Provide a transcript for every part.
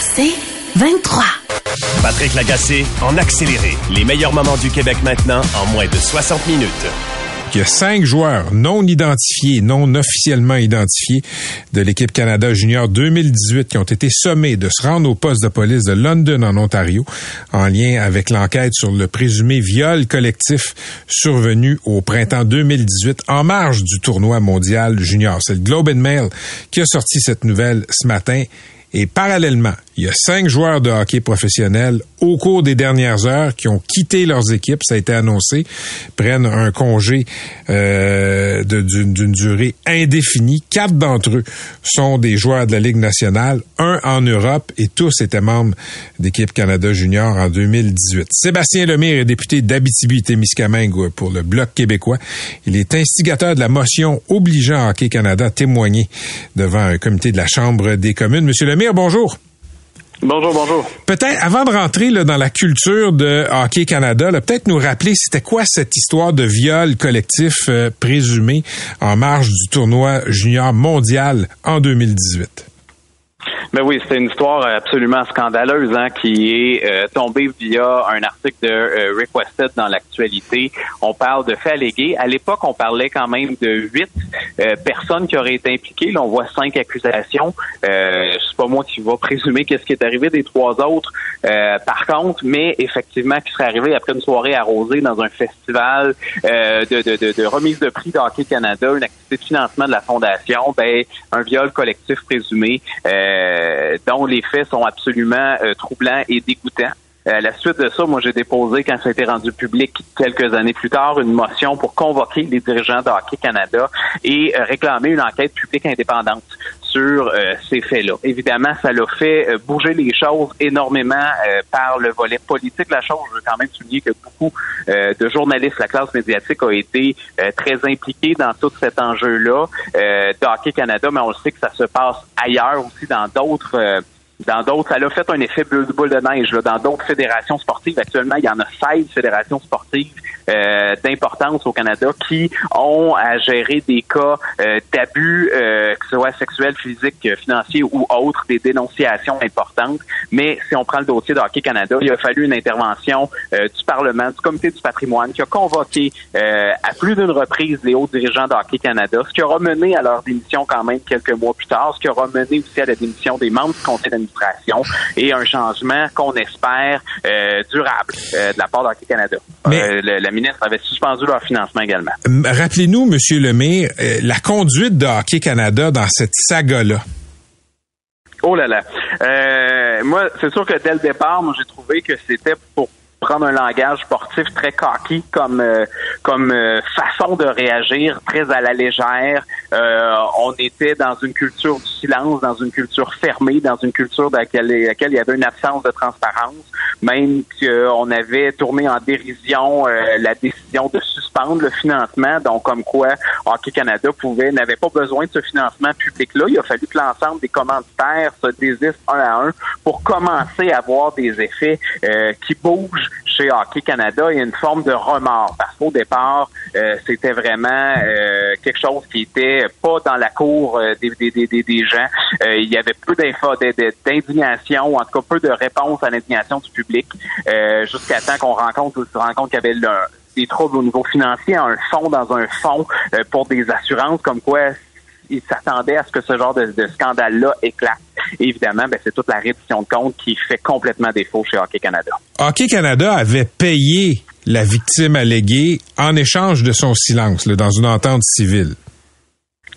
c'est 23. Patrick Lagacé en accéléré. Les meilleurs moments du Québec maintenant en moins de 60 minutes. Il y a cinq joueurs non identifiés, non officiellement identifiés de l'équipe Canada Junior 2018 qui ont été sommés de se rendre au poste de police de London en Ontario en lien avec l'enquête sur le présumé viol collectif survenu au printemps 2018 en marge du tournoi mondial junior. C'est le Globe and Mail qui a sorti cette nouvelle ce matin. Et parallèlement, il y a cinq joueurs de hockey professionnels au cours des dernières heures qui ont quitté leurs équipes, ça a été annoncé, prennent un congé euh, d'une durée indéfinie. Quatre d'entre eux sont des joueurs de la Ligue nationale, un en Europe et tous étaient membres d'équipe Canada Junior en 2018. Sébastien Lemire est député d'Abitibi-Témiscamingue pour le Bloc québécois. Il est instigateur de la motion obligeant Hockey Canada à témoigner devant un comité de la Chambre des communes. Monsieur Lemire, bonjour. Bonjour, bonjour. Peut-être, avant de rentrer là, dans la culture de Hockey Canada, peut-être nous rappeler c'était quoi cette histoire de viol collectif euh, présumé en marge du tournoi junior mondial en 2018. Mais oui, c'est une histoire absolument scandaleuse hein, qui est euh, tombée via un article de euh, Requested dans l'actualité. On parle de faits allégués. À l'époque, on parlait quand même de huit euh, personnes qui auraient été impliquées. Là, on voit cinq accusations. Euh, c'est pas moi qui va présumer qu'est-ce qui est arrivé des trois autres. par contre, mais effectivement, qui serait arrivé après une soirée arrosée dans un festival de, de, de, de, remise de prix d'Hockey Canada, une activité de financement de la fondation, ben un viol collectif présumé. Euh, euh, dont les faits sont absolument euh, troublants et dégoûtants. Euh, à la suite de ça, moi, j'ai déposé, quand ça a été rendu public quelques années plus tard, une motion pour convoquer les dirigeants de Hockey Canada et réclamer une enquête publique indépendante sur ces faits-là. Évidemment, ça l'a fait bouger les choses énormément par le volet politique. La chose, je veux quand même souligner que beaucoup de journalistes, la classe médiatique a été très impliquée dans tout cet enjeu-là d'Hockey Canada, mais on le sait que ça se passe ailleurs aussi dans d'autres euh, dans d'autres, ça a fait un effet boule de neige. Là. Dans d'autres fédérations sportives, actuellement, il y en a 16 fédérations sportives euh, d'importance au Canada qui ont à gérer des cas euh, d'abus, euh, que ce soit sexuels, physiques, financiers ou autres, des dénonciations importantes. Mais si on prend le dossier de Hockey Canada, il a fallu une intervention du Parlement, du Comité du patrimoine, qui a convoqué à plus d'une reprise les hauts dirigeants de Hockey Canada, ce qui aura mené à leur démission quand même quelques mois plus tard, ce qui aura mené aussi à la démission des membres du conseil d'administration et un changement qu'on espère durable de la part d'Hockey Canada. Mais la ministre avait suspendu leur financement également. Rappelez-nous, Monsieur Lemay, euh, la conduite de Hockey Canada dans cette saga-là. Oh là là. Euh, moi, c'est sûr que dès le départ, moi, j'ai trouvé que c'était pour prendre un langage sportif très cocky comme euh, comme euh, façon de réagir très à la légère. Euh, on était dans une culture du silence, dans une culture fermée, dans une culture dans laquelle, laquelle il y avait une absence de transparence, même qu'on avait tourné en dérision la décision de suspendre le financement, donc comme quoi Hockey Canada pouvait n'avait pas besoin de ce financement public-là. Il a fallu que l'ensemble des commanditaires se désistent un à un pour commencer à avoir des effets qui bougent chez Hockey Canada, il y a une forme de remords parce qu'au départ, euh, c'était vraiment euh, quelque chose qui était pas dans la cour euh, des, des, des, gens. il y avait peu d'indignation, en tout cas peu de réponse à l'indignation du public, jusqu'à temps qu'on rencontre, se rend compte qu'il y avait des troubles au niveau financier, un fonds dans un fonds pour des assurances, comme quoi il s'attendait à ce que ce genre de, scandale-là éclate. Évidemment, ben, c'est toute la reddition de compte qui fait complètement défaut chez Hockey Canada. Hockey Canada avait payé la victime alléguée en échange de son silence dans une entente civile.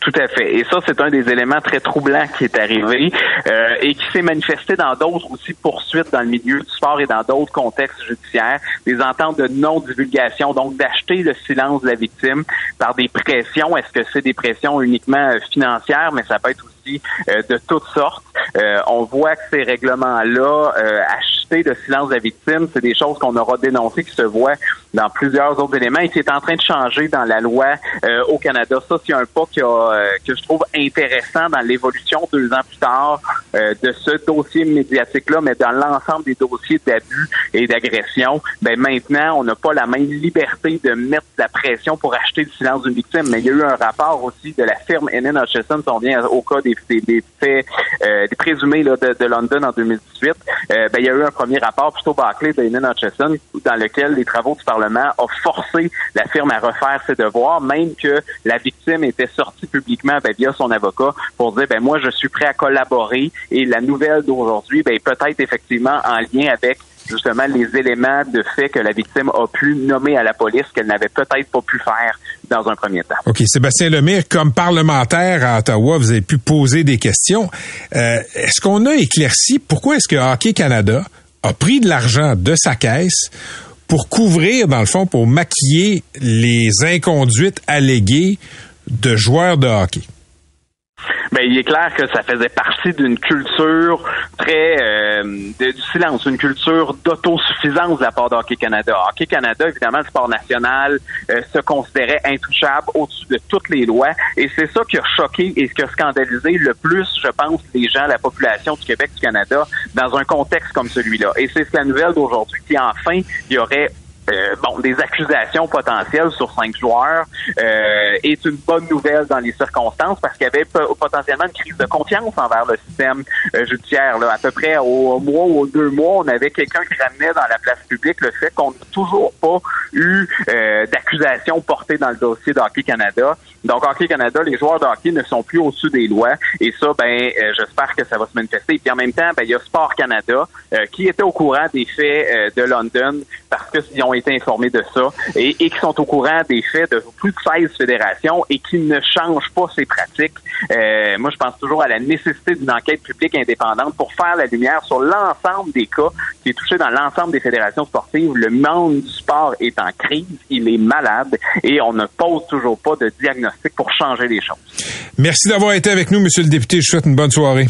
Tout à fait. Et ça, c'est un des éléments très troublants qui est arrivé euh, et qui s'est manifesté dans d'autres aussi poursuites dans le milieu du sport et dans d'autres contextes judiciaires. Des ententes de non-divulgation, donc d'acheter le silence de la victime par des pressions. Est-ce que c'est des pressions uniquement euh, financières, mais ça peut être aussi euh, de toutes sortes. on voit que ces règlements-là, acheter le silence de la victime, c'est des choses qu'on aura dénoncées, qui se voient dans plusieurs autres éléments et qui en train de changer dans la loi au Canada. Ça, c'est un pas qui a euh, que je trouve intéressant dans l'évolution deux ans plus tard euh, de ce dossier médiatique-là, mais dans l'ensemble des dossiers d'abus et d'agression, ben maintenant, on n'a pas la même liberté de mettre la pression pour acheter le silence d'une victime. Mais il y a eu un rapport aussi de la firme N.N. Hutchison, on vient au cas des, des, faits euh, des présumés de, de, London en 2018. Euh, ben, il y a eu un premier rapport plutôt bâclé de N.N. Hutchison dans lequel les travaux du Parlement ont forcé la firme à refaire ses devoirs, même que la victime était sortie publiquement ben, via son avocat pour dire ben moi je suis prêt à collaborer et la nouvelle d'aujourd'hui ben peut-être effectivement en lien avec justement les éléments de fait que la victime a pu nommer à la police qu'elle n'avait peut-être pas pu faire dans un premier temps. OK. Sébastien Lemire, comme parlementaire à Ottawa, vous avez pu poser des questions. Euh, est-ce qu'on a éclairci pourquoi est-ce que Hockey Canada a pris de l'argent de sa caisse pour couvrir, dans le fond, pour maquiller les inconduites alléguées de joueurs de hockey? Ben, il est clair que ça faisait partie d'une culture très euh, du silence, une culture d'autosuffisance de la part de Hockey Canada. Hockey Canada, évidemment, le sport national euh, se considérait intouchable au-dessus de toutes les lois, et c'est ça qui a choqué et qui a scandalisé le plus, je pense, les gens, la population du Québec, du Canada, dans un contexte comme celui-là. Et c'est la nouvelle d'aujourd'hui qui, enfin, il y aurait euh, bon, des accusations potentielles sur cinq joueurs euh, est une bonne nouvelle dans les circonstances parce qu'il y avait potentiellement une crise de confiance envers le système euh, judiciaire. Là. À peu près au, mois ou aux deux mois, on avait quelqu'un qui ramenait dans la place publique le fait qu'on n'a toujours pas eu d'accusations portées dans le dossier d'Hockey Canada. Donc, Hockey Canada, les joueurs de hockey ne sont plus au-dessus des lois. Et ça, ben, j'espère que ça va se manifester. Et puis en même temps, ben, il y a Sport Canada qui était au courant des faits de London parce qu'ils ont été informés de ça et, qui sont au courant des faits de plus de 16 fédérations et qui ne changent pas ces pratiques. Euh, moi, je pense toujours à la nécessité d'une enquête publique indépendante pour faire la lumière sur l'ensemble des cas qui est touché dans l'ensemble des fédérations sportives. Le monde du sport est en crise, il est malade et on ne pose toujours pas de diagnostic pour changer les choses. Merci d'avoir été avec nous, Monsieur le député. Je vous souhaite une bonne soirée.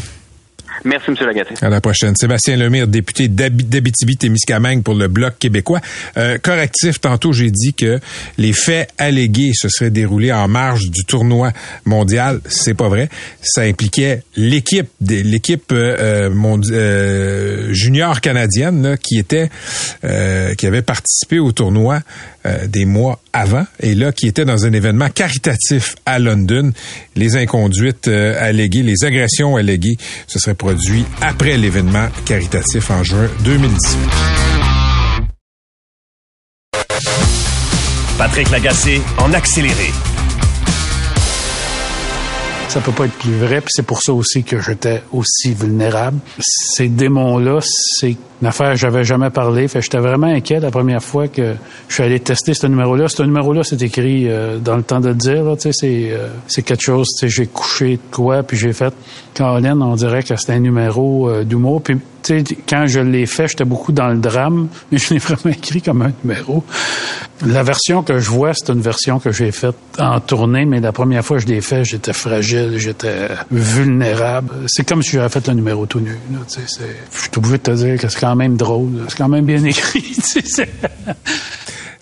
Merci, M. Lagatier. À la prochaine. Sébastien Lemire, député d'Abitibi-Témiscamingue pour le Bloc québécois. Euh, correctif, tantôt j'ai dit que les faits allégués se seraient déroulés en marge du tournoi mondial. C'est pas vrai. Ça impliquait l'équipe l'équipe euh, euh, junior canadienne qui était qui avait participé au tournoi des mois avant et là qui était dans un événement caritatif à London. Les inconduites alléguées, les agressions alléguées, ce serait produit après l'événement caritatif en juin 2018. Patrick Lagacé en accéléré. Ça peut pas être plus vrai, puis c'est pour ça aussi que j'étais aussi vulnérable. Ces démons-là, c'est une affaire que j'avais jamais parlé. Fait j'étais vraiment inquiet la première fois que je suis allé tester ce numéro-là. Ce numéro-là, c'est écrit euh, dans le temps de dire. Tu sais, c'est euh, c'est quelque chose. Tu j'ai couché de quoi, puis j'ai fait. Caroline, on dirait que c'était un numéro euh, d'humour. Puis tu sais, quand je l'ai fait, j'étais beaucoup dans le drame, mais je l'ai vraiment écrit comme un numéro. La version que je vois, c'est une version que j'ai faite en tournée, mais la première fois que je l'ai fait, j'étais fragile, j'étais vulnérable. C'est comme si j'avais fait un numéro tout nu. je suis obligé de te dire que c'est quand même drôle. C'est quand même bien écrit.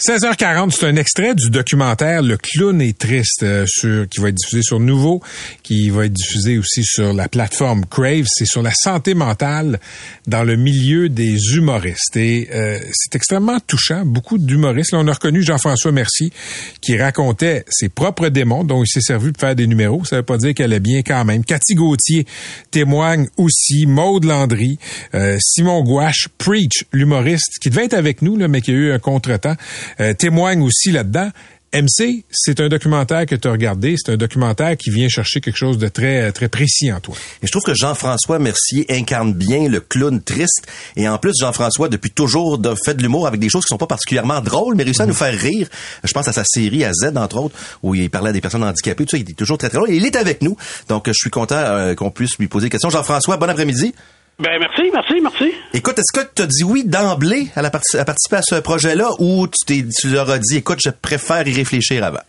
16h40, c'est un extrait du documentaire Le clown est triste euh, qui va être diffusé sur Nouveau, qui va être diffusé aussi sur la plateforme Crave. C'est sur la santé mentale dans le milieu des humoristes. Et euh, c'est extrêmement touchant. Beaucoup d'humoristes. Là, on a reconnu Jean-François Mercier qui racontait ses propres démons dont il s'est servi pour faire des numéros. Ça veut pas dire qu'elle est bien quand même. Cathy Gauthier témoigne aussi. Maude Landry, euh, Simon Gouache, Preach, l'humoriste, qui devait être avec nous, là, mais qui a eu un contretemps. Euh, témoigne aussi là-dedans. MC, c'est un documentaire que tu as regardé, c'est un documentaire qui vient chercher quelque chose de très très précis en toi. Et je trouve que Jean-François Mercier incarne bien le clown triste et en plus Jean-François depuis toujours fait de l'humour avec des choses qui sont pas particulièrement drôles mais réussit à nous faire rire. Je pense à sa série à Z entre autres où il parlait à des personnes handicapées, tout ça, il est toujours très très drôle et il est avec nous. Donc je suis content euh, qu'on puisse lui poser des questions. Jean-François, bon après-midi. Ben merci, merci, merci. Écoute, est-ce que tu as dit oui d'emblée à, la à participer à ce projet-là ou tu, t'es, tu leur as dit, écoute, je préfère y réfléchir avant?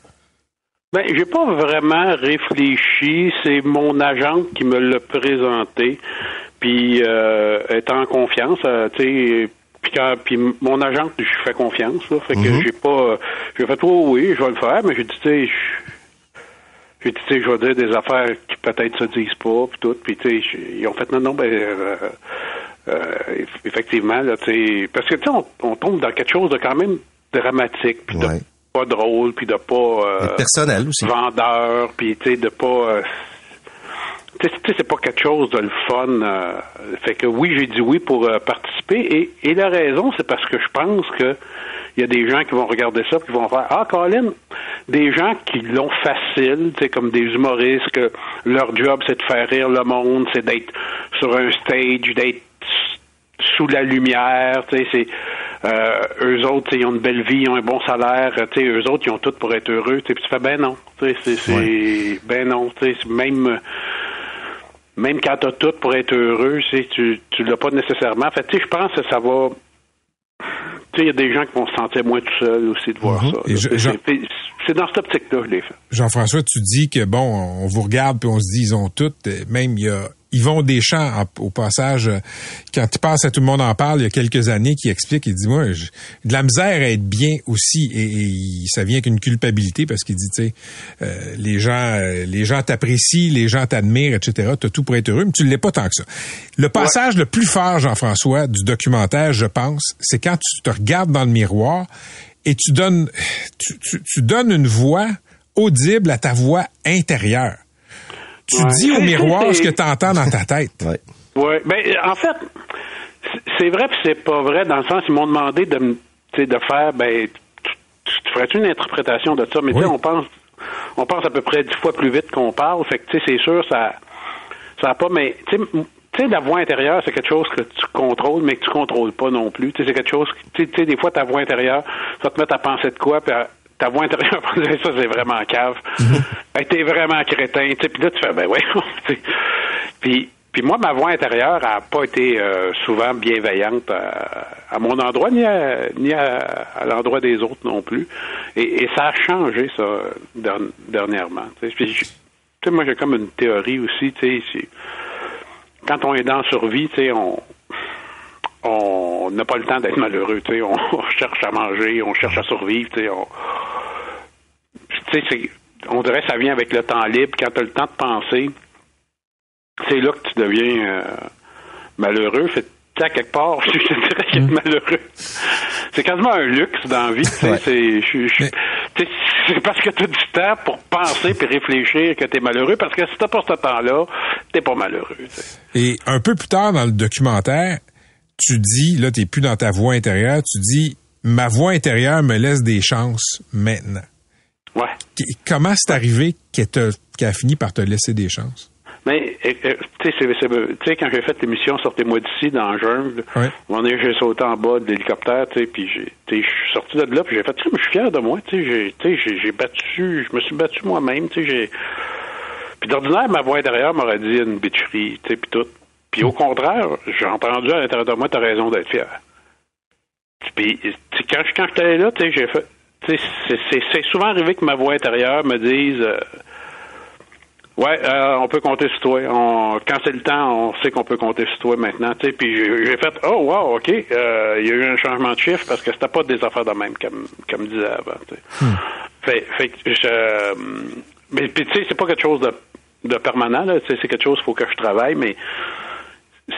Ben, j'ai pas vraiment réfléchi. C'est mon agente qui me l'a présenté. Puis, euh, étant en confiance, euh, tu sais, puis, mon agente, je fais confiance. Là, fait que mm-hmm. j'ai pas. J'ai fait, oh oui, je vais le faire, mais j'ai dit, tu sais, Puis, tu sais, je vais dire des affaires qui peut-être se disent pas, puis tout. Puis, tu sais, ils ont fait, non, non, ben, euh, euh, effectivement, là, tu sais, parce que, tu sais, on, on, tombe dans quelque chose de quand même dramatique, puis de pas drôle, puis de pas... Euh, personnel aussi. Vendeur, puis, tu sais, de pas... Tu sais, c'est pas quelque chose de le fun. Fait que oui, j'ai dit oui pour participer. Et, et la raison, c'est parce que je pense que il y a des gens qui vont regarder ça qui vont faire Ah, Colin, des gens qui l'ont facile, tu sais, comme des humoristes, que leur job, c'est de faire rire le monde, c'est d'être sur un stage, d'être sous la lumière, tu sais, c'est euh, eux autres, ils ont une belle vie, ils ont un bon salaire, tu sais, eux autres, ils ont tout pour être heureux, tu sais, tu fais ben non, tu sais, c'est ben non, tu sais, même même quand t'as tout pour être heureux, tu tu l'as pas nécessairement. Fait, tu sais, je pense que ça va il y a des gens qui vont se sentir moins tout seuls aussi de voir mhm. ça. C'est dans cette optique-là que je l'ai fait. Jean-François, tu dis que, bon, on vous regarde puis on se dit, ils ont toutes, même il y a Yvon Deschamps, au passage, quand il passe à Tout le monde en parle, il y a quelques années, qui explique, il dit, moi, de la misère à être bien aussi, et, ça vient qu'une culpabilité, parce qu'il dit, tu sais, euh, les gens euh, les gens t'apprécient, les gens t'admirent, etc., t'as tout pour être heureux, mais tu ne l'es pas tant que ça. Le passage le plus fort, Jean-François, du documentaire, je pense, c'est quand tu te regardes dans le miroir et tu donnes, tu, tu donnes une voix audible à ta voix intérieure tu dis au miroir ce que tu entends dans ta tête. Oui. Ouais. Ben, en fait, c'est vrai puis c'est pas vrai dans le sens ils m'ont demandé de de faire ben tu, ferais-tu une interprétation de ça? Mais on pense on pense à peu près dix fois plus vite qu'on parle fait que tu sais c'est sûr ça ça a pas mais tu sais la voix intérieure, c'est quelque chose que tu contrôles, mais que tu contrôles pas non plus. C'est quelque chose, tu sais, des fois, ta voix intérieure, ça te met à penser de quoi, puis ta voix intérieure, ça, c'est vraiment cave. ben, t'es vraiment crétin, puis là, tu fais, ben ouais, puis, puis moi, ma voix intérieure n'a pas été euh, souvent bienveillante à, mon endroit, ni à, ni à, l'endroit des autres non plus. Et, ça a changé, ça, dernièrement. Tu sais, moi, j'ai comme une théorie aussi, tu sais, quand on est dans survie, tu sais, on on n'a pas le temps d'être malheureux, tu sais, on, cherche à manger, on cherche à survivre, tu sais, on, on dirait que ça vient avec le temps libre, quand tu as le temps de penser, c'est là que tu deviens euh, malheureux. Fait à quelque part, je te dirais qu'être mm. malheureux, c'est quasiment un luxe dans la vie. C'est parce que tu as du temps pour penser et réfléchir que tu es malheureux, parce que si tu pas ce temps-là, tu pas malheureux. Et un peu plus tard dans le documentaire, tu dis, là, tu n'es plus dans ta voix intérieure, tu dis, ma voix intérieure me laisse des chances maintenant. Ouais. Comment c'est arrivé qu'elle a fini par te laisser des chances? Mais, tu sais, quand j'ai fait l'émission Sortez-moi d'ici dans le jungle, ouais. j'ai sauté en bas de l'hélicoptère, tu sais, puis je suis sorti de là, puis j'ai fait, je suis fier de moi, tu sais, j'ai battu, je me suis battu moi-même, tu sais, j'ai. Puis d'ordinaire, ma voix intérieure m'aurait dit une bitcherie, tu sais, puis tout. Puis au contraire, j'ai entendu à l'intérieur de moi, t'as raison d'être fier. Puis quand, quand j'étais là, tu sais, j'ai fait, c'est souvent arrivé que ma voix intérieure me dise euh, Ouais, euh, on peut compter sur toi. quand c'est le temps, on sait qu'on peut compter sur toi maintenant. Puis j'ai fait Oh wow, ok, euh, il y a eu un changement de chiffre parce que c'était pas des affaires de même comme comme disait avant. Hmm. Fait, fait je mais puis tu sais, c'est pas quelque chose de, de permanent, c'est quelque chose qu'il faut que je travaille, mais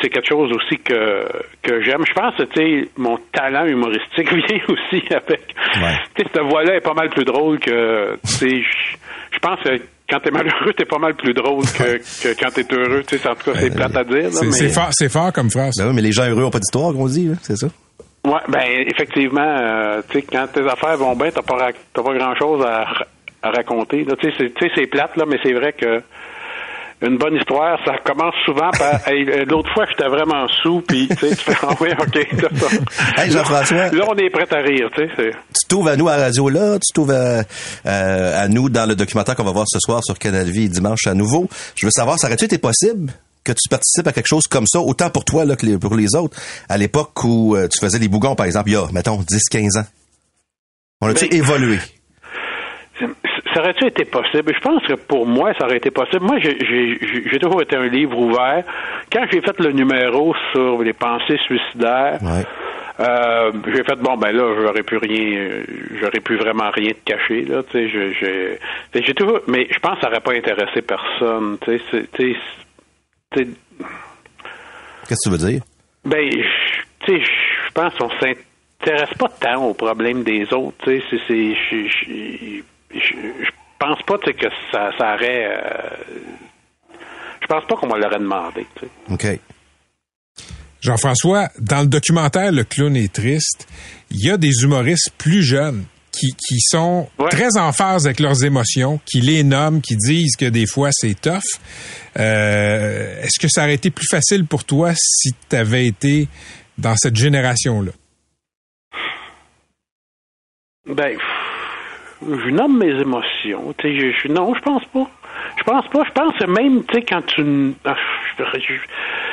c'est quelque chose aussi que, que j'aime. Je pense que mon talent humoristique vient aussi avec. Ouais. Cette voix-là est pas mal plus drôle que. Je pense que quand t'es malheureux, t'es pas mal plus drôle que, que quand t'es heureux. Tu sais, en tout cas, c'est plate à dire. C'est fort, fort comme phrase. Ben oui, mais les gens heureux ont pas d'histoire, qu'on dit, c'est ça? Ouais, ben effectivement, euh, tu sais, quand tes affaires vont bien, t'as pas, pas grand-chose à, à raconter. Tu sais, c'est plate, là, mais c'est vrai que une bonne histoire, ça commence souvent par euh, l'autre fois j'étais vraiment sous puis tu sais tu fais ah oui OK hey, Jean-François. Là on est prêt à rire tu sais tu trouves à nous à radio là tu trouves à, euh, à nous dans le documentaire qu'on va voir ce soir sur Canal Vie dimanche à nouveau. Je veux savoir ça aurait-tu été possible que tu participes à quelque chose comme ça autant pour toi là que pour les autres à l'époque où euh, tu faisais les bougons par exemple il y a mettons 10 15 ans? On a-tu ben, évolué? Ça aurait-tu été possible? Je pense que pour moi, ça aurait été possible. Moi, j'ai toujours été un livre ouvert. Quand j'ai fait le numéro sur les pensées suicidaires, Euh, j'ai fait bon ben là j'aurais pu rien j'aurais pu vraiment rien te cacher là tu sais j'ai tout mais je pense que ça n'aurait pas intéressé personne tu sais qu'est-ce que tu veux dire? Ben tu sais je pense qu'on s'intéresse pas tant aux problèmes des autres tu sais c'est je pense pas que ça ça aurait euh, je pense pas qu'on me l'aurait demandé tu sais. OK Jean-François, dans le documentaire Le clown est triste, il y a des humoristes plus jeunes qui, qui sont très en phase avec leurs émotions, qui les nomment, qui disent que des fois c'est tough. Euh, Est-ce que ça aurait été plus facile pour toi si tu avais été dans cette génération-là? Ben, je nomme mes émotions. Je, je, non, je pense pas. Je pense pas. Je pense que même, tu sais, quand tu... Ah,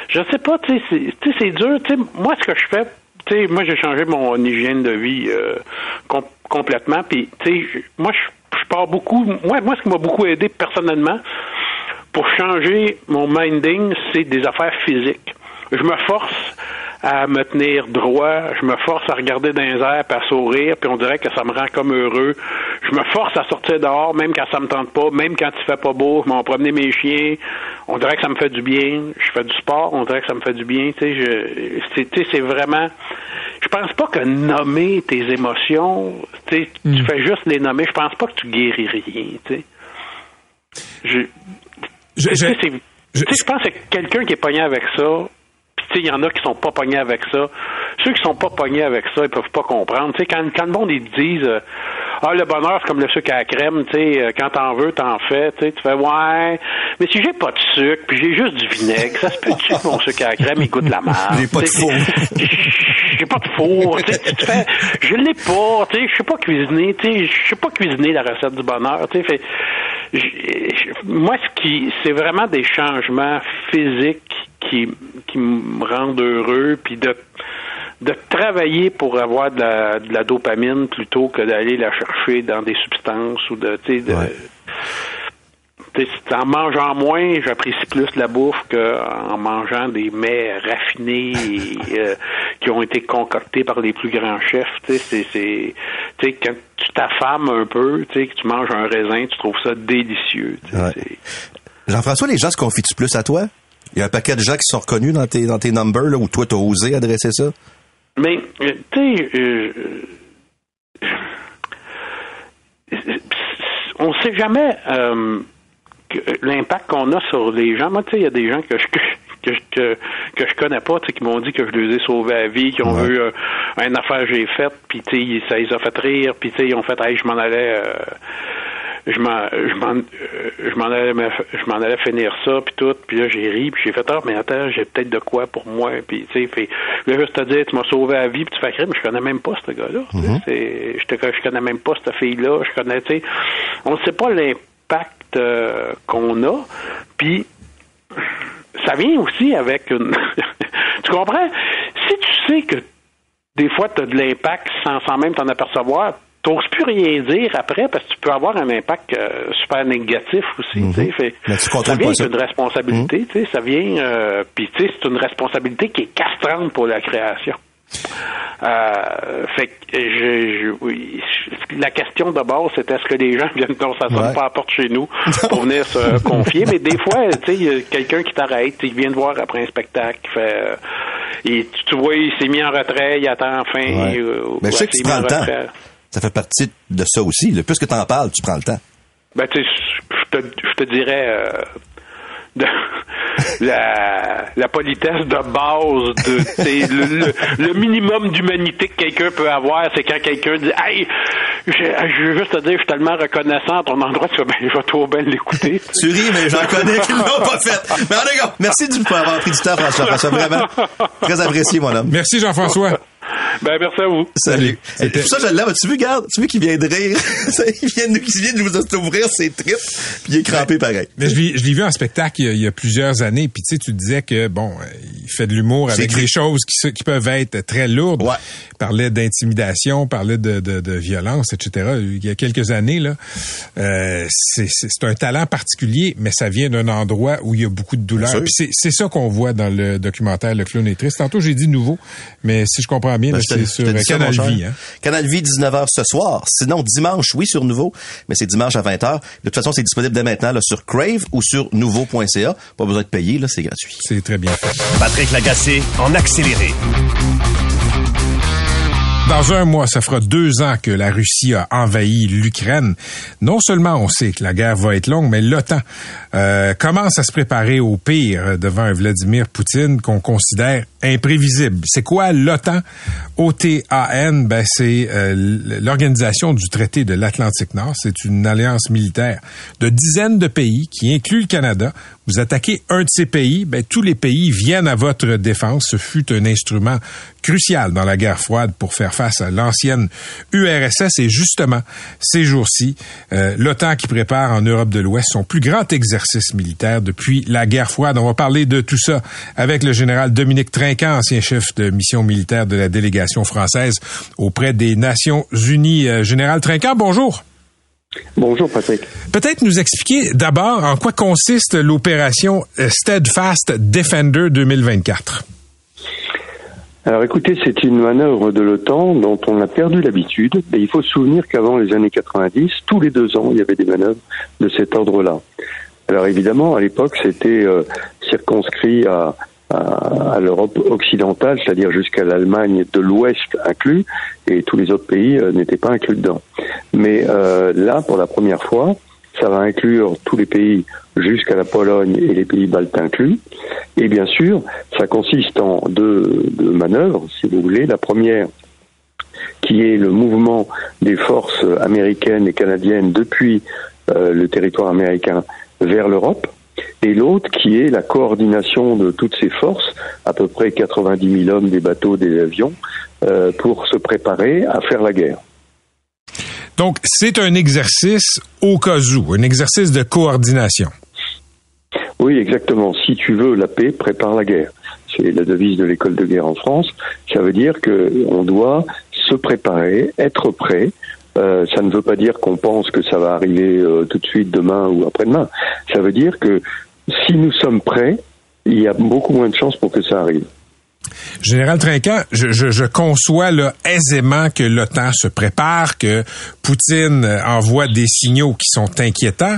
je, sais pas, tu sais, c'est dur. Tu sais, moi, ce que je fais, tu sais, moi, j'ai changé mon hygiène de vie euh, complètement. Tu sais, moi, pars beaucoup... Moi, moi, ce qui m'a beaucoup aidé personnellement pour changer mon minding, c'est des affaires physiques. Je me force à me tenir droit, je me force à regarder dans les airs, puis à sourire, puis on dirait que ça me rend comme heureux. Je me force à sortir dehors, même quand ça me tente pas, même quand il fait pas beau, je m'en promener mes chiens, on dirait que ça me fait du bien. Je fais du sport, on dirait que ça me fait du bien. Tu sais, c'est vraiment. Je pense pas que nommer tes émotions, tu hmm. fais juste les nommer. Je pense pas que tu guéris rien. Tu sais. Je, je, je pense que quelqu'un qui est pogné avec ça, il y en a qui sont pas pognés avec ça. Ceux qui sont pas pognés avec ça, ils peuvent pas comprendre. sais, quand, quand le monde ils disent euh, Ah, le bonheur, c'est comme le sucre à la crème, tu sais, euh, quand t'en veux, t'en fais, tu fais Ouais, mais si j'ai pas de sucre, puis j'ai juste du vinaigre, ça se peut-tu que mon sucre à la crème, il goûte la merde? J'ai pas de four. j'ai pas de four. tu fais Je l'ai pas, tu sais, je sais pas cuisiner, tu sais, je sais pas cuisiner la recette du bonheur, tu sais. Moi, ce qui, c'est vraiment des changements physiques qui, qui me rendent heureux, puis de de travailler pour avoir de la, dopamine plutôt que d'aller la chercher dans des substances ou de, tu sais, en mangeant moins, j'apprécie plus la bouffe qu'en mangeant des mets raffinés euh, qui ont été concoctés par les plus grands chefs. Tu sais, c'est, quand tu t'affames un peu, tu sais, que tu manges un raisin, tu trouves ça délicieux. Jean-François, les gens se confient plus à toi? Il y a un paquet de gens qui sont reconnus dans tes, dans tes numbers, là, où toi, tu as osé adresser ça? Mais, euh, tu sais, euh, on sait jamais euh, l'impact qu'on a sur les gens. Moi, tu sais, il y a des gens que je que, que, que je connais pas, qui m'ont dit que je les ai sauvés la vie, qui ont vu une affaire que j'ai faite, puis tu sais, ça les a fait rire, puis tu sais, ils ont fait, hey, je m'en allais je m'en je m'en euh, je m'en allais je m'en allais finir ça puis tout puis là j'ai ri puis j'ai fait ah mais attends j'ai peut-être de quoi pour moi puis tu sais fait là juste te dire tu m'as sauvé la vie puis tu fais crime mais je connais même pas ce gars là mm-hmm. c'est je te je connais même pas cette fille là je connais tu sais. On sait pas l'impact euh, qu'on a puis ça vient aussi avec une tu comprends? Si tu sais que des fois tu as de l'impact sans, sans même t'en apercevoir t'oses plus rien dire après parce que tu peux avoir un impact euh, super négatif aussi. Mm fait, ça vient une responsabilité, mhm. ça vient, euh, puis tu sais, c'est une responsabilité qui est castrante pour la création. Euh, fait que je, oui, la question de base, c'était est-ce que les gens viennent, non, ça sonne pas à porte chez nous pour venir se confier, mais des fois, tu sais, il y a quelqu'un qui t'arrête, il vient te voir après un spectacle, fait, et tu, vois, il s'est mis en retrait, il attend enfin. mais je sais que tu prends le temps ça fait partie de ça aussi. Le plus que tu en parles, tu prends le temps. Ben, tu sais, je te, je te dirais, euh, de, la, la politesse de base de le, le, minimum d'humanité que quelqu'un peut avoir c'est quand quelqu'un dit hey je, je, veux juste te dire je suis tellement reconnaissant à ton endroit tu vas ben, je vais trop bien l'écouter tu ris mais j'en connais qui l'ont pas fait mais en merci de avoir pris du temps François François vraiment très apprécié mon homme merci Jean-François ben, merci à vous. Salut. Tout ça, je l'aime. Tu veux, regarde, tu veux qu'il vient de rire? il vient de, il vient de vous ouvrir ses tripes, puis il est crampé pareil. Mais je l'ai vu en spectacle il y, a, plusieurs années, puis tu sais, tu disais que, bon, il fait de l'humour avec des choses qui, qui, peuvent être très lourdes. Ouais. Il parlait d'intimidation, parlait de, de, de, violence, etc. Il y a quelques années, là, euh, c'est un talent particulier, mais ça vient d'un endroit où il y a beaucoup de douleur. Puis c'est ça qu'on voit dans le documentaire Le clown est triste. Tantôt, j'ai dit nouveau, mais si je comprends bien, C'est sur Canal Vie. Hein? Canal Vie, 19h ce soir. Sinon, dimanche, oui, sur Nouveau, mais c'est dimanche à 20h. De toute façon, c'est disponible dès maintenant là, sur Crave ou sur nouveau.ca. Pas besoin de payer, là, c'est gratuit. C'est très bien fait. Patrick Lagacé, en accéléré. Dans un mois, ça fera deux ans que la Russie a envahi l'Ukraine. Non seulement on sait que la guerre va être longue, mais l'OTAN euh, commence à se préparer au pire devant un Vladimir Poutine qu'on considère imprévisible. C'est quoi l'OTAN? OTAN, ben c'est euh, l'organisation du traité de l'Atlantique Nord. C'est une alliance militaire de dizaines de pays qui inclut le Canada. Vous attaquez un de ces pays, ben tous les pays viennent à votre défense. Ce fut un instrument crucial dans la guerre froide pour faire face à l'ancienne URSS et justement ces jours-ci, euh, l'OTAN qui prépare en Europe de l'Ouest son plus grand exercice militaire depuis la guerre froide. On va parler de tout ça avec le général Dominique Trinquant, ancien chef de mission militaire de la délégation française auprès des Nations Unies. Euh, général Trinquant, bonjour. Bonjour Patrick. Peut-être nous expliquer d'abord en quoi consiste l'opération euh, Steadfast Defender 2024. Alors écoutez, c'est une manœuvre de l'OTAN dont on a perdu l'habitude. Et il faut se souvenir qu'avant les années 90, tous les deux ans, il y avait des manœuvres de cet ordre-là. Alors évidemment, à l'époque, c'était euh, circonscrit à, à, l'Europe occidentale, c'est-à-dire jusqu'à l'Allemagne de l'Ouest inclus, et tous les autres pays euh, n'étaient pas inclus dedans. Mais euh, là, pour la première fois, ça va inclure tous les pays jusqu'à la Pologne et les pays baltes inclus. Et bien sûr, ça consiste en deux, manœuvres, si vous voulez. La première, qui est le mouvement des forces américaines et canadiennes depuis euh, le territoire américain vers l'Europe, et l'autre qui est la coordination de toutes ces forces, à peu près 90 000 hommes, des bateaux, des avions, euh, pour se préparer à faire la guerre. Donc, c'est un exercice au cas où, un exercice de coordination. Oui, exactement. Si tu veux la paix, prépare la guerre. C'est la devise de l'école de guerre en France. Ça veut dire qu'on doit se préparer, être prêt. Euh, ça ne veut pas dire qu'on pense que ça va arriver euh, tout de suite demain ou après-demain. Ça veut dire que si nous sommes prêts, il y a beaucoup moins de chances pour que ça arrive. Général Trinquant, je, conçois là, aisément que l'OTAN se prépare, que Poutine euh, envoie des signaux qui sont inquiétants,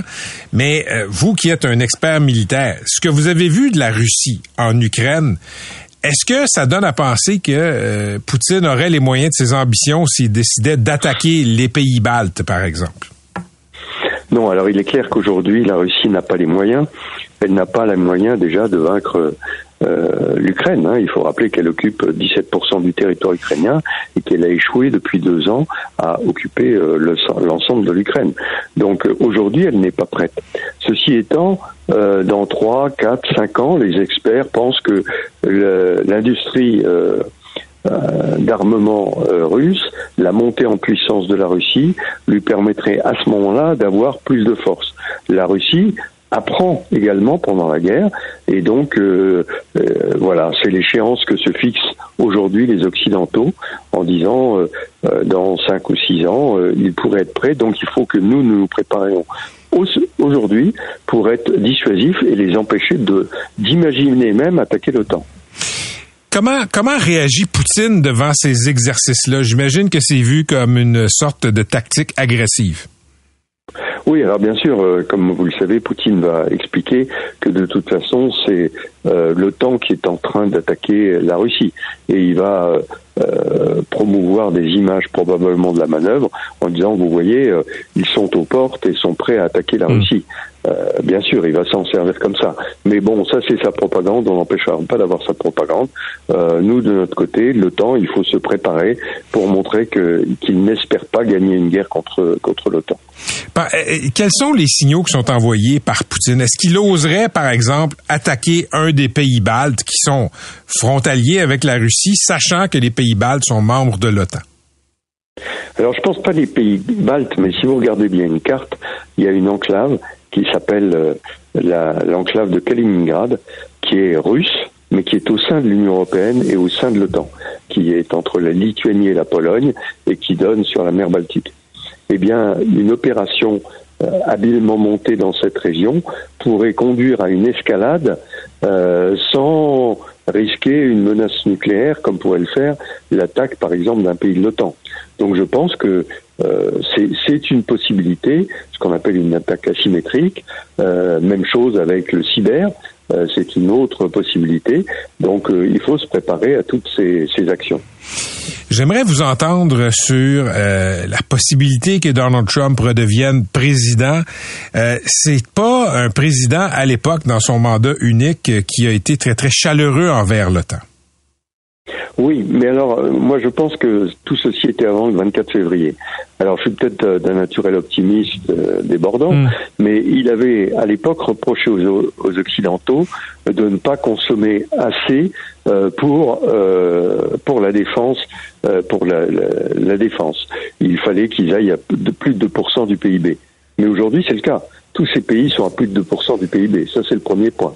mais vous qui êtes un expert militaire, ce que vous avez vu de la Russie en Ukraine, est-ce que ça donne à penser que euh, Poutine aurait les moyens de ses ambitions s'il décidait d'attaquer les pays baltes, par exemple? Non, alors il est clair qu'aujourd'hui, la Russie n'a pas les moyens. Elle n'a pas les moyens déjà de vaincre euh, l'Ukraine. Hein. Il faut rappeler qu'elle occupe 17% du territoire ukrainien et qu'elle a échoué depuis deux ans à occuper euh, l'ensemble de l'Ukraine. Donc aujourd'hui, elle n'est pas prête. Ceci étant, dans 3, 4, 5 ans, les experts pensent que l'industrie d'armement russe, la montée en puissance de la Russie lui permettrait à ce moment-là d'avoir plus de force. La Russie apprend également pendant la guerre. Et donc, euh, euh, voilà, c'est l'échéance que se fixent aujourd'hui les Occidentaux en disant, euh, dans cinq ou six ans, ils pourraient être prêts. Donc, il faut que nous nous préparions aujourd'hui pour être dissuasifs et les empêcher de d'imaginer même attaquer l'OTAN. Comment, comment réagit Poutine devant ces exercices-là? J'imagine que c'est vu comme une sorte de tactique agressive. Oui, alors bien sûr, euh, comme vous le savez, Poutine va expliquer que de toute façon, c'est euh, l'OTAN qui est en train d'attaquer la Russie. Et il va euh, promouvoir des images probablement de la manœuvre en disant, vous voyez, ils sont aux portes et sont prêts à attaquer la hmm. Russie. Euh, bien sûr, il va s'en servir comme ça. Mais bon, ça c'est sa propagande, on n'empêchera pas d'avoir sa propagande. Euh, nous, de notre côté, le temps, il faut se préparer pour montrer qu'il n'espère pas gagner une guerre contre, contre l'OTAN. Euh, quels sont les signaux qui sont envoyés par Poutine? Est-ce qu'il oserait, par exemple, attaquer un des pays baltes qui sont frontaliers avec la Russie, sachant que les pays baltes sont membres de l'OTAN? Alors, je pense pas les pays baltes, mais si vous regardez bien une carte, il y a une enclave qui s'appelle euh, l'enclave de Kaliningrad, qui est russe, mais qui est au sein de l'Union européenne et au sein de l'OTAN, qui est entre la Lituanie et la Pologne et qui donne sur la mer Baltique. Eh bien, une opération euh, habilement montée dans cette région pourrait conduire à une escalade euh, sans risquer une menace nucléaire comme pourrait le faire l'attaque, par exemple, d'un pays de l'OTAN. Donc je pense que euh, c'est une possibilité, ce qu'on appelle une attaque asymétrique. Euh, même chose avec le cyber, euh, c'est une autre possibilité. Donc euh, il faut se préparer à toutes ces, ces actions. J'aimerais vous entendre sur euh, la possibilité que Donald Trump redevienne président. Euh, c'est pas un président à l'époque dans son mandat unique qui a été très très chaleureux envers l'OTAN. Oui, mais alors euh, moi je pense que tout ceci était avant le 24 février. Alors je suis peut-être euh, d'un naturel optimiste euh, débordant, mm. mais il avait à l'époque reproché aux, Occidentaux de ne pas consommer assez pour pour la défense pour la, la, défense. Il fallait qu'ils aillent à de plus de 2% du PIB. Mais aujourd'hui c'est le cas. Tous ces pays sont à plus de 2% du PIB. Ça c'est le premier point.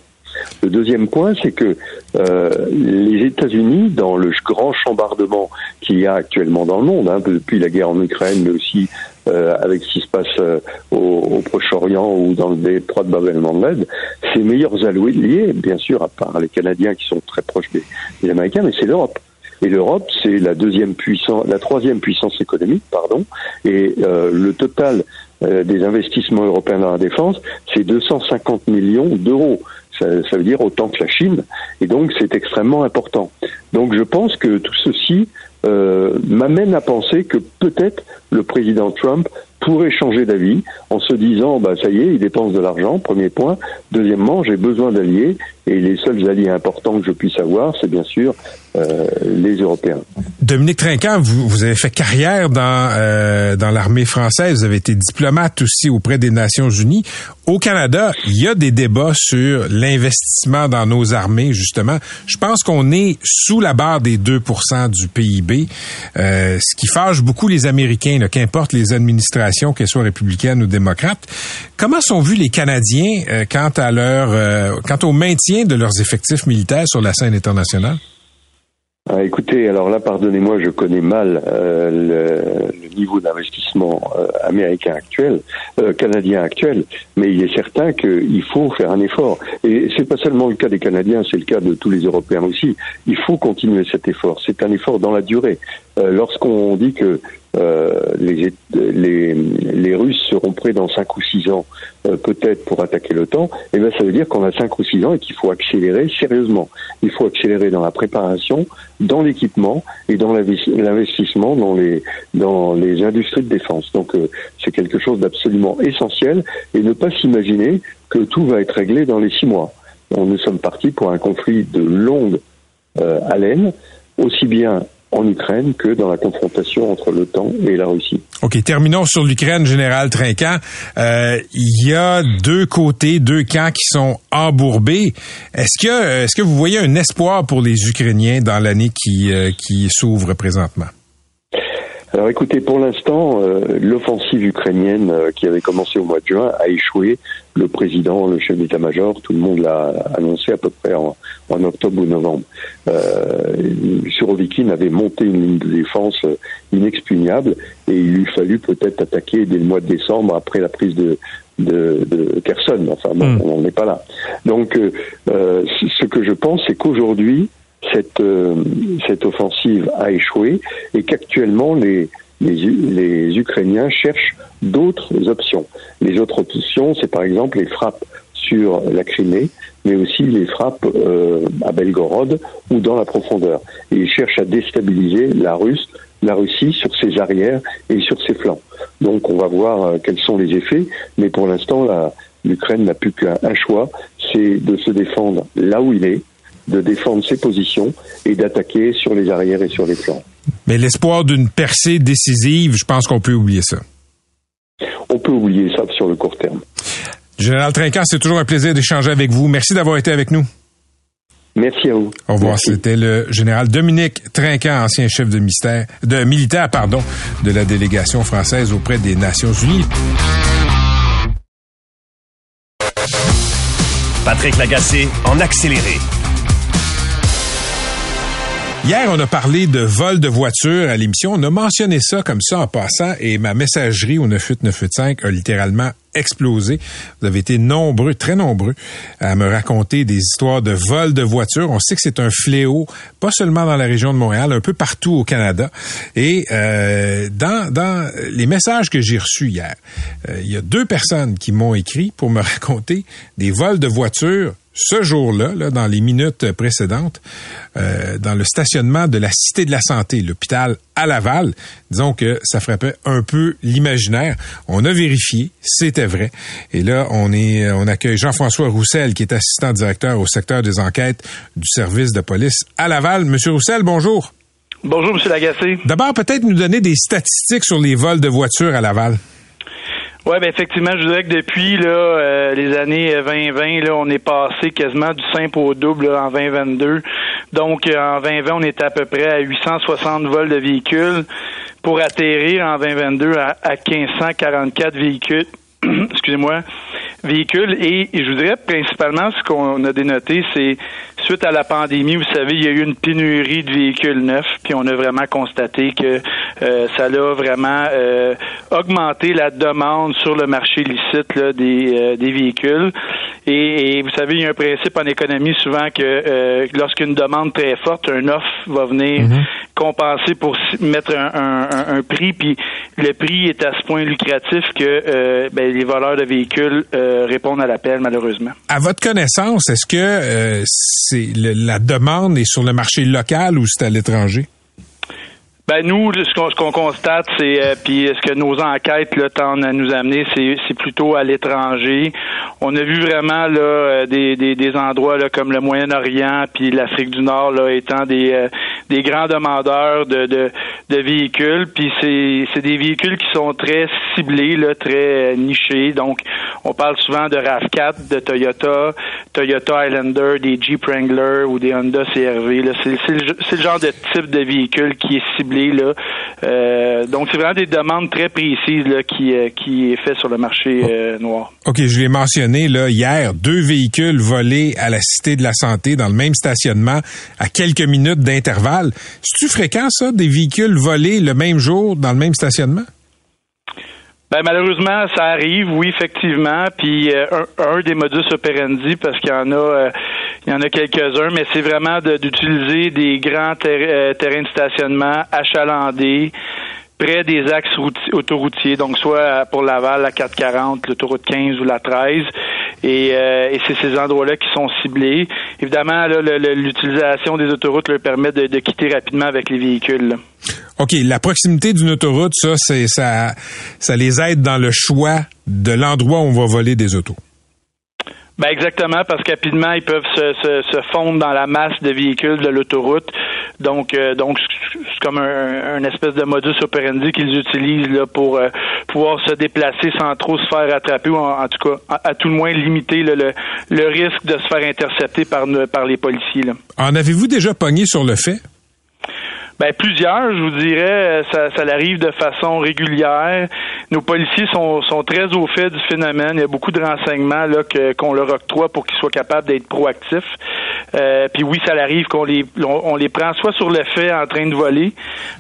Le deuxième point, c'est que euh, les États-Unis, dans le grand chambardement qu'il y a actuellement dans le monde, hein, depuis la guerre en Ukraine, mais aussi euh, avec ce qui se passe euh, au, Proche-Orient ou dans le détroit de Bab el-Mandeb, ses meilleurs alliés, bien sûr, à part les Canadiens qui sont très proches des, Américains, mais c'est l'Europe. Et l'Europe, c'est la deuxième puissance, la troisième puissance économique, pardon. Et le total des investissements européens dans la défense, c'est 250 millions d'euros ça, veut dire autant que la Chine, et donc c'est extrêmement important. Donc je pense que tout ceci euh, m'amène à penser que peut-être le président Trump pourrait changer d'avis en se disant bah ça y est, il dépense de l'argent, premier point. Deuxièmement, j'ai besoin d'alliés et les seuls alliés importants que je puisse avoir, c'est bien sûr euh, les Européens. Dominique Trinquant, vous, vous avez fait carrière dans euh, dans l'armée française, vous avez été diplomate aussi auprès des Nations Unies. Au Canada, il y a des débats sur l'investissement dans nos armées justement. Je pense qu'on est sous la barre des 2% du PIB, euh, ce qui fâche beaucoup les Américains, qu'importe les administrations, qu'elles soient républicaines ou démocrates. Comment sont vus les Canadiens euh, quant à leur euh, quant au maintien de leurs effectifs militaires sur la scène internationale? Ah, écoutez, alors là, pardonnez-moi, je connais mal euh, le, niveau d'investissement euh, américain actuel, euh, canadien actuel, mais il est certain qu'il faut faire un effort. Et c'est pas seulement le cas des Canadiens, c'est le cas de tous les Européens aussi. Il faut continuer cet effort. C'est un effort dans la durée. Lorsqu'on dit que euh, les, les, les, Russes seront prêts dans 5 ou 6 ans, euh, peut-être pour attaquer l'OTAN, et eh bien ça veut dire qu'on a 5 ou 6 ans et qu'il faut accélérer sérieusement. Il faut accélérer dans la préparation, dans l'équipement et dans l'investissement dans les, dans les industries de défense. Donc euh, c'est quelque chose d'absolument essentiel et ne pas s'imaginer que tout va être réglé dans les 6 mois. nous sommes partis pour un conflit de longue haleine, aussi bien en Ukraine que dans la confrontation entre l'OTAN et la Russie. OK, terminons sur l'Ukraine, général Trinquant. Euh, il y a deux côtés, deux camps qui sont embourbés. Est-ce que, est-ce que vous voyez un espoir pour les Ukrainiens dans l'année qui, euh, qui s'ouvre présentement? Alors écoutez, pour l'instant, euh, l'offensive ukrainienne euh, qui avait commencé au mois de juin a échoué. Le président, le chef d'état-major, tout le monde l'a annoncé à peu près en, octobre ou novembre. Euh, Surovikin avait monté une ligne de défense euh, inexpugnable et il lui fallu peut-être attaquer dès le mois de décembre après la prise de, de, de Kherson. Enfin bon, hmm. on n'en est pas là. Donc euh, ce que je pense, c'est qu'aujourd'hui, cette, euh, cette offensive a échoué et qu'actuellement les, les, les, Ukrainiens cherchent d'autres options. Les autres options, c'est par exemple les frappes sur la Crimée, mais aussi les frappes euh, à Belgorod ou dans la profondeur. Et ils cherchent à déstabiliser la Russe, la Russie sur ses arrières et sur ses flancs. Donc on va voir euh, quels sont les effets, mais pour l'instant, l'Ukraine n'a plus qu'un choix, c'est de se défendre là où il est, de défendre ses positions et d'attaquer sur les arrières et sur les flancs. Mais l'espoir d'une percée décisive, je pense qu'on peut oublier ça. On peut oublier ça sur le court terme. Général Trinquant, c'est toujours un plaisir d'échanger avec vous. Merci d'avoir été avec nous. Merci à vous. Au revoir. C'était le général Dominique Trinquant, ancien chef de, mystère, de militaire pardon, de la délégation française auprès des Nations Unies. Patrick Lagacé en accéléré. Hier, on a parlé de vol de voiture à l'émission. On a mentionné ça comme ça en passant et ma messagerie au 98985 a littéralement explosé. Vous avez été nombreux, très nombreux, à me raconter des histoires de vol de voitures. On sait que c'est un fléau, pas seulement dans la région de Montréal, un peu partout au Canada. Et euh, dans, les messages que j'ai reçus hier, euh, il y a deux personnes qui m'ont écrit pour me raconter des vols de voitures ce jour-là, là, dans les minutes précédentes, euh, dans le stationnement de la Cité de la Santé, l'hôpital à Laval. Disons que ça frappait un peu l'imaginaire. On a vérifié, c'était vrai. Et là, on est, on accueille Jean-François Roussel, qui est assistant directeur au secteur des enquêtes du service de police à Laval. Monsieur Roussel, bonjour. Bonjour, Monsieur Lagacé. D'abord, peut-être nous donner des statistiques sur les vols de voitures à Laval. Oui, ben effectivement, je dirais que depuis là, euh, les années 2020, là, on est passé quasiment du simple au double en 2022. Donc, euh, en 2020, on était à peu près à 860 vols de véhicules pour atterrir en 2022 à, à 1544 véhicules. Excusez-moi, véhicules. Et, je vous dirais principalement ce qu'on a dénoté, c'est suite à la pandémie, vous savez, il y a eu une pénurie de véhicules neufs, puis on a vraiment constaté que euh, ça a vraiment euh, augmenté la demande sur le marché licite là, des, euh, des véhicules. Et, et, vous savez, il y a un principe en économie souvent que euh, lorsqu'une demande très forte, un offre va venir Mhm. compenser pour mettre un, un- un prix, puis le prix est à ce point lucratif que euh, ben, les voleurs de véhicules euh, répondent à l'appel, malheureusement. À votre connaissance, est-ce que euh, la demande est sur le marché local ou c'est à l'étranger? Ben nous, ce qu'on, constate, c'est euh, puis ce que nos enquêtes là, tendent à nous amener, c'est, plutôt à l'étranger. On a vu vraiment là euh, des, des, des endroits là, comme le Moyen-Orient puis l'Afrique du Nord là, étant des, euh, des grands demandeurs de, de, de véhicules. Puis c'est, c'est des véhicules qui sont très ciblés, là, très euh, nichés. Donc, on parle souvent de RAV4, de Toyota, Toyota Highlander, des Jeep Wrangler ou des Honda CRV. C'est, le, c'est le genre de type de véhicule qui est ciblé. Là. Euh, donc, c'est vraiment des demandes très précises là, qui, euh, qui est fait sur le marché euh, noir. OK, je l'ai mentionné là hier, deux véhicules volés à la Cité de la Santé dans le même stationnement à quelques minutes d'intervalle. C'est-tu fréquent ça, des véhicules volés le même jour dans le même stationnement? Ben malheureusement, ça arrive, oui, effectivement. Puis euh, un, un des modus operandi, parce qu'il y en a, euh, il y en a quelques-uns, mais c'est vraiment d'utiliser des grands euh, terrains de stationnement achalandés près des axes routi- autoroutiers, donc soit pour Laval, la 440, l'autoroute 15 ou la 13. Et, euh, et c'est ces endroits-là qui sont ciblés. Évidemment, l'utilisation des autoroutes leur permet de, de quitter rapidement avec les véhicules. OK, la proximité d'une autoroute, ça, c'est ça, ça les aide dans le choix de l'endroit où on va voler des autos. Ben exactement, parce que rapidement, ils peuvent se, se, se fondre dans la masse de véhicules de l'autoroute. Donc, euh, donc c'est comme un, un espèce de modus operandi qu'ils utilisent là, pour euh, pouvoir se déplacer sans trop se faire attraper ou en, en tout cas, à, à tout le moins limiter là, le, le risque de se faire intercepter par, par les policiers. Là. En avez-vous déjà pogné sur le fait? Ben plusieurs, je vous dirais, ça, ça arrive de façon régulière. Nos policiers sont, sont très au fait du phénomène. Il y a beaucoup de renseignements là qu'on leur octroie pour qu'ils soient capables d'être proactifs. Euh, puis oui, ça arrive qu'on les on, les prend soit sur le fait en train de voler.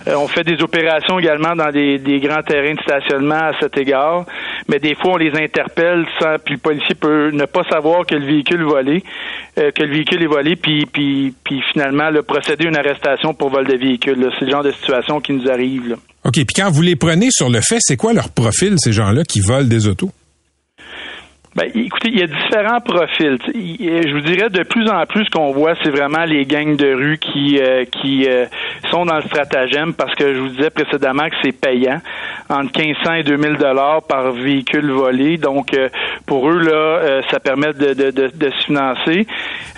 Euh, on fait des opérations également dans des, des grands terrains de stationnement à cet égard. Mais des fois, on les interpelle sans, puis le policier peut ne pas savoir que le véhicule volé, euh, que le véhicule est volé, puis puis puis finalement le procéder une arrestation pour vol de véhicule. C'est le genre de situation qui nous arrive. OK, puis quand vous les prenez sur le fait, c'est quoi leur profil, ces gens-là qui volent des autos? Ben, écoutez, il y a différents profils. Il- Je vous dirais de plus en plus ce qu'on voit, c'est vraiment les gangs de rue qui euh, qui euh, sont dans le stratagème parce que je vous disais précédemment que c'est payant entre 1500 et 2000 dollars par véhicule volé. Donc euh, pour eux là, euh, ça permet de, de, de, de se financer.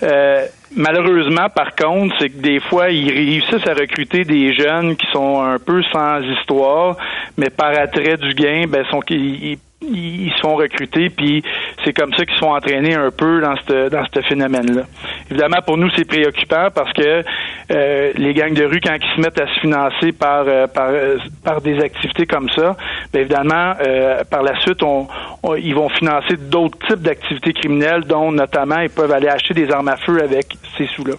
Euh, Malheureusement, par contre, c'est que des fois, ils réussissent à recruter des jeunes qui sont un peu sans histoire, mais par attrait du gain, ben, sont, ils, ils- font recruter, puis c'est comme ça qu'ils sont entraînés un peu dans ce dans ce phénomène-là. Évidemment, pour nous, c'est préoccupant parce que euh, les gangs de rue, quand ils se mettent à se financer par euh, par, euh, par des activités comme ça, bien évidemment, euh, par la suite, on, on- ils vont financer d'autres types d'activités criminelles, dont notamment ils peuvent aller acheter des armes à feu avec ces sous-là.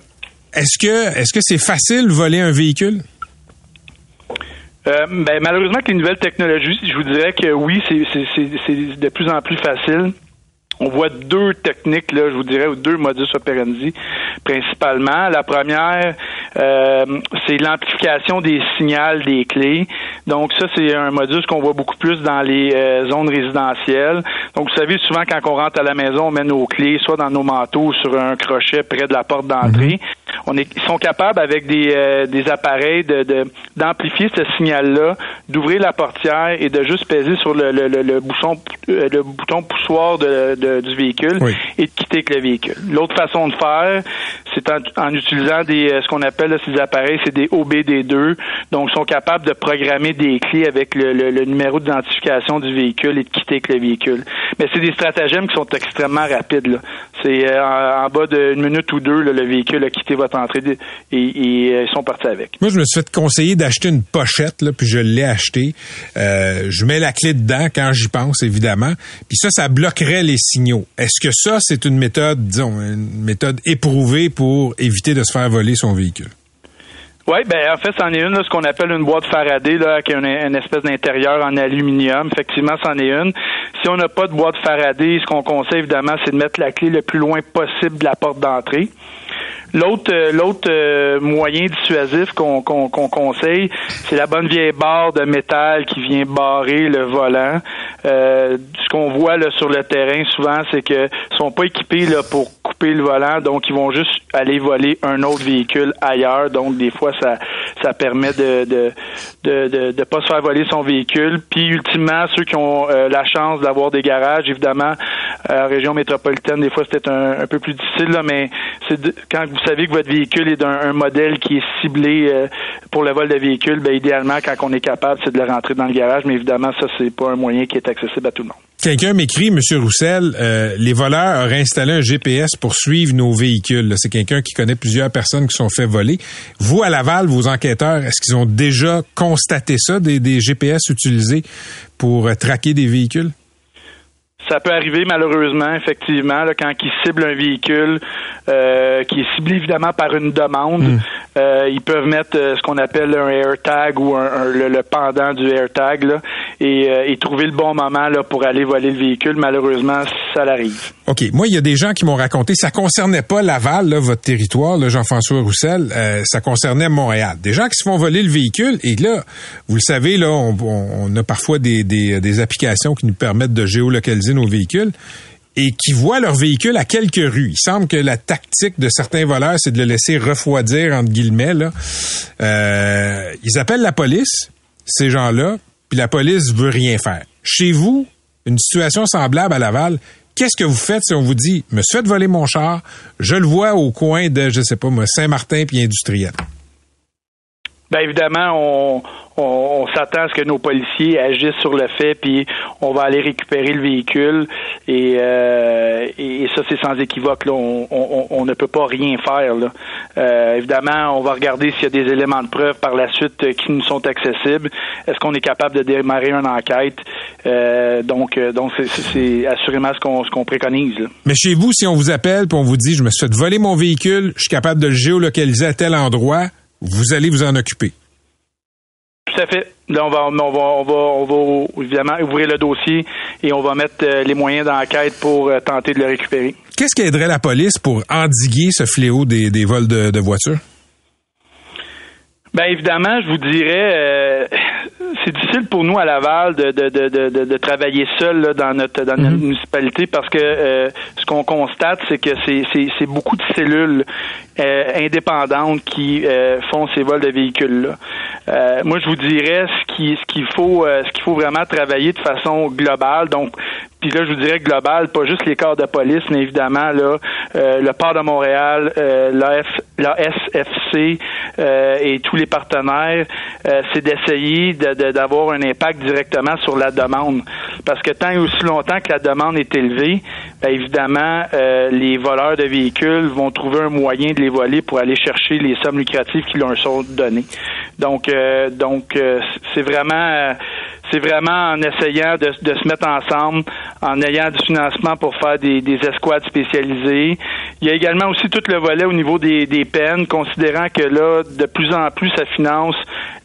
est-ce que est-ce que c'est facile voler un véhicule? Euh, ben, malheureusement, avec les nouvelles technologies, je vous dirais que oui, c'est de plus en plus facile. On voit deux techniques, là, je vous dirais, ou deux modus operandi principalement. La première, euh, c'est l'amplification des signaux des clés. Donc ça, c'est un modus qu'on voit beaucoup plus dans les euh, zones résidentielles. Donc vous savez, souvent quand on rentre à la maison, on met nos clés soit dans nos manteaux ou sur un crochet près de la porte d'entrée. Mhm. On est, ils sont capables avec des, euh, des appareils de, d'amplifier ce signal-là, d'ouvrir la portière et de juste peser sur le, le, le, bouchon le bouton poussoir de, du véhicule et de quitter avec le véhicule. L'autre façon de faire, c'est en, utilisant des ce qu'on appelle ces appareils, c'est des OBD2. Donc, ils sont capables de programmer des clés avec le, numéro d'identification du véhicule et de quitter avec le véhicule. Mais c'est des stratagèmes qui sont extrêmement rapides. C'est euh, en, bas d'une minute ou deux, le véhicule a quitté votre entrée et, euh, ils sont partis avec. Moi, je me suis fait conseiller d'acheter une pochette, là, puis je l'ai acheté. Euh, je mets la clé dedans quand j'y pense, évidemment. Puis ça, ça bloquerait les signaux. Est-ce que ça, c'est une méthode, disons, une méthode éprouvée pour éviter de se faire voler son véhicule? Oui, ben en fait, c'en est une, ce qu'on appelle une boîte Faraday, là, avec une, une espèce d'intérieur en aluminium. Effectivement, c'en est une. Si on n'a pas de boîte Faraday, ce qu'on conseille évidemment, c'est de mettre la clé le plus loin possible de la porte d'entrée. L'autre euh, l'autre euh, moyen dissuasif qu'on conseille, c'est la bonne vieille barre de métal qui vient barrer le volant. Euh, ce qu'on voit là, sur le terrain souvent, c'est que sont pas équipés là, pour couper le volant, donc ils vont juste aller voler un autre véhicule ailleurs. Donc des fois, ça ça permet de de de, de, pas se faire voler son véhicule. Puis ultimement, ceux qui ont la chance d'avoir des garages, évidemment, en région métropolitaine, des fois c'est un, un peu plus difficile, là, mais c'est quand vous savez que votre véhicule est d'un modèle qui est ciblé euh, pour le vol de véhicule, ben, idéalement, quand on est capable, c'est de le rentrer dans le garage, mais évidemment, ça, c'est pas un moyen qui est accessible à tout le monde. Quelqu'un m'écrit, M. Roussel, euh, les voleurs auraient installé un GPS pour suivre nos véhicules. C'est quelqu'un qui connaît plusieurs personnes qui sont fait voler. Vous, à Laval, vos enquêteurs, est-ce qu'ils ont déjà constaté ça, des, des GPS utilisés pour euh, traquer des véhicules? Ça peut arriver malheureusement, effectivement, là, quand ils ciblent un véhicule euh, qui est ciblé évidemment par une demande, hmm. Euh, ils peuvent mettre euh, ce qu'on appelle un AirTag ou un, le, pendant du AirTag là, et, et, trouver le bon moment là, pour aller voler le véhicule. Malheureusement, ça l'arrive. OK. Moi, il y a des gens qui m'ont raconté, ça concernait pas Laval, là, votre territoire, Jean-François Roussel, ça concernait Montréal. Des gens qui se font voler le véhicule et là, vous le savez, là, on, on a parfois des, des, des applications qui nous permettent de géolocaliser nos véhicules et qui voient leur véhicule à quelques rues. Il semble que la tactique de certains voleurs, c'est de le laisser refroidir, entre guillemets. Euh, ils appellent la police, ces gens-là, puis la police veut rien faire. Chez vous, une situation semblable à Laval, qu'est-ce que vous faites si on vous dit, me suis fait voler mon char, je le vois au coin de, je sais pas moi, Saint-Martin puis industriel? Bien évidemment, on, on, s'attend à ce que nos policiers agissent sur le fait, puis on va aller récupérer le véhicule. Et, euh, et ça, c'est sans équivoque. Là. On, on, on, ne peut pas rien faire. Là. Euh, évidemment, on va regarder s'il y a des éléments de preuve par la suite qui nous sont accessibles. Est-ce qu'on est capable de démarrer une enquête? Euh, donc, donc c'est assurément ce qu'on préconise. Mais chez vous, si on vous appelle et on vous dit, je me suis fait voler mon véhicule, je suis capable de le géolocaliser à tel endroit, vous allez vous en occuper. Tout à fait. Là, on va, on va, on va, on va évidemment ouvrir le dossier et on va mettre euh, les moyens d'enquête pour euh, tenter de le récupérer. Qu'est-ce qui aiderait la police pour endiguer ce fléau des, des vols de, de voitures? Ben évidemment, je vous dirais, euh, c'est difficile pour nous à Laval de, de, de, de, travailler seul là, dans notre dans notre mhm. municipalité parce que euh, ce qu'on constate, c'est que c'est, c'est, beaucoup de cellules euh, indépendantes qui font ces vols de véhicules là. moi, je vous dirais ce qui ce qu'il faut ce qu'il faut vraiment travailler de façon globale. Donc, puis là, je vous dirais global, pas juste les corps de police, mais évidemment là, euh, le port de Montréal, euh, la, SFC euh, et tous les partenaires, euh, c'est d'essayer d'avoir un impact directement sur la demande. Parce que tant et aussi longtemps que la demande est élevée, bien évidemment, les voleurs de véhicules vont trouver un moyen de les voler pour aller chercher les sommes lucratives qui leur sont données. Donc, donc c'est vraiment c'est vraiment en essayant de, se mettre ensemble, en ayant du financement pour faire des, escouades spécialisées. Il y a également aussi tout le volet au niveau des, des peines, considérant que là, de plus en plus, ça finance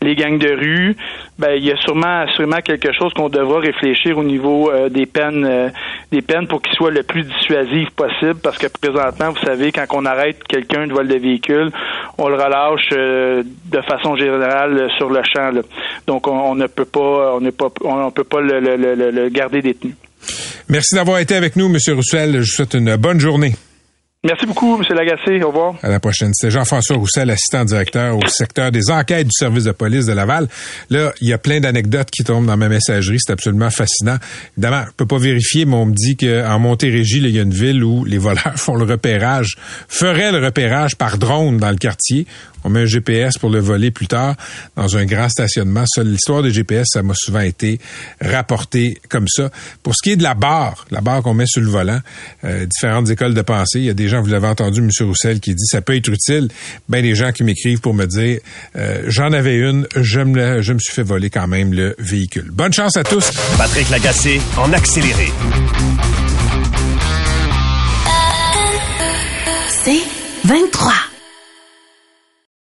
les gangs de rue. Ben, il y a sûrement, sûrement quelque chose qu'on devra réfléchir au niveau euh, des peines, euh, des peines pour qu'ils soient le plus dissuasifs possible, parce que présentement, vous savez, quand on arrête quelqu'un de vol de véhicule, on le relâche euh, de façon générale sur le champ. Donc, on, ne peut pas, on ne pas, on peut pas le, le, le, le garder détenu. Merci d'avoir été avec nous, Monsieur Roussel. Je vous souhaite une bonne journée. Merci beaucoup, M. Lagacé. Au revoir. À la prochaine. C'est Jean-François Roussel, assistant directeur au secteur des enquêtes du service de police de Laval. Là, il y a plein d'anecdotes qui tombent dans ma messagerie. C'est absolument fascinant. Évidemment, je peux pas vérifier, mais on me dit qu'en Montérégie, il y a une ville où les voleurs font le repérage, feraient le repérage par drone dans le quartier. On met un GPS pour le voler plus tard dans un grand stationnement. l'histoire des GPS, ça m'a souvent été rapporté comme ça. Pour ce qui est de la barre, la barre qu'on met sur le volant, euh, différentes écoles de pensée, il y a des gens, vous l'avez entendu, M. Roussel, qui dit ça peut être utile. Ben des gens qui m'écrivent pour me dire euh, j'en avais une, je me, je me suis fait voler quand même le véhicule. Bonne chance à tous. Patrick Lagacé en accéléré. C'est 23.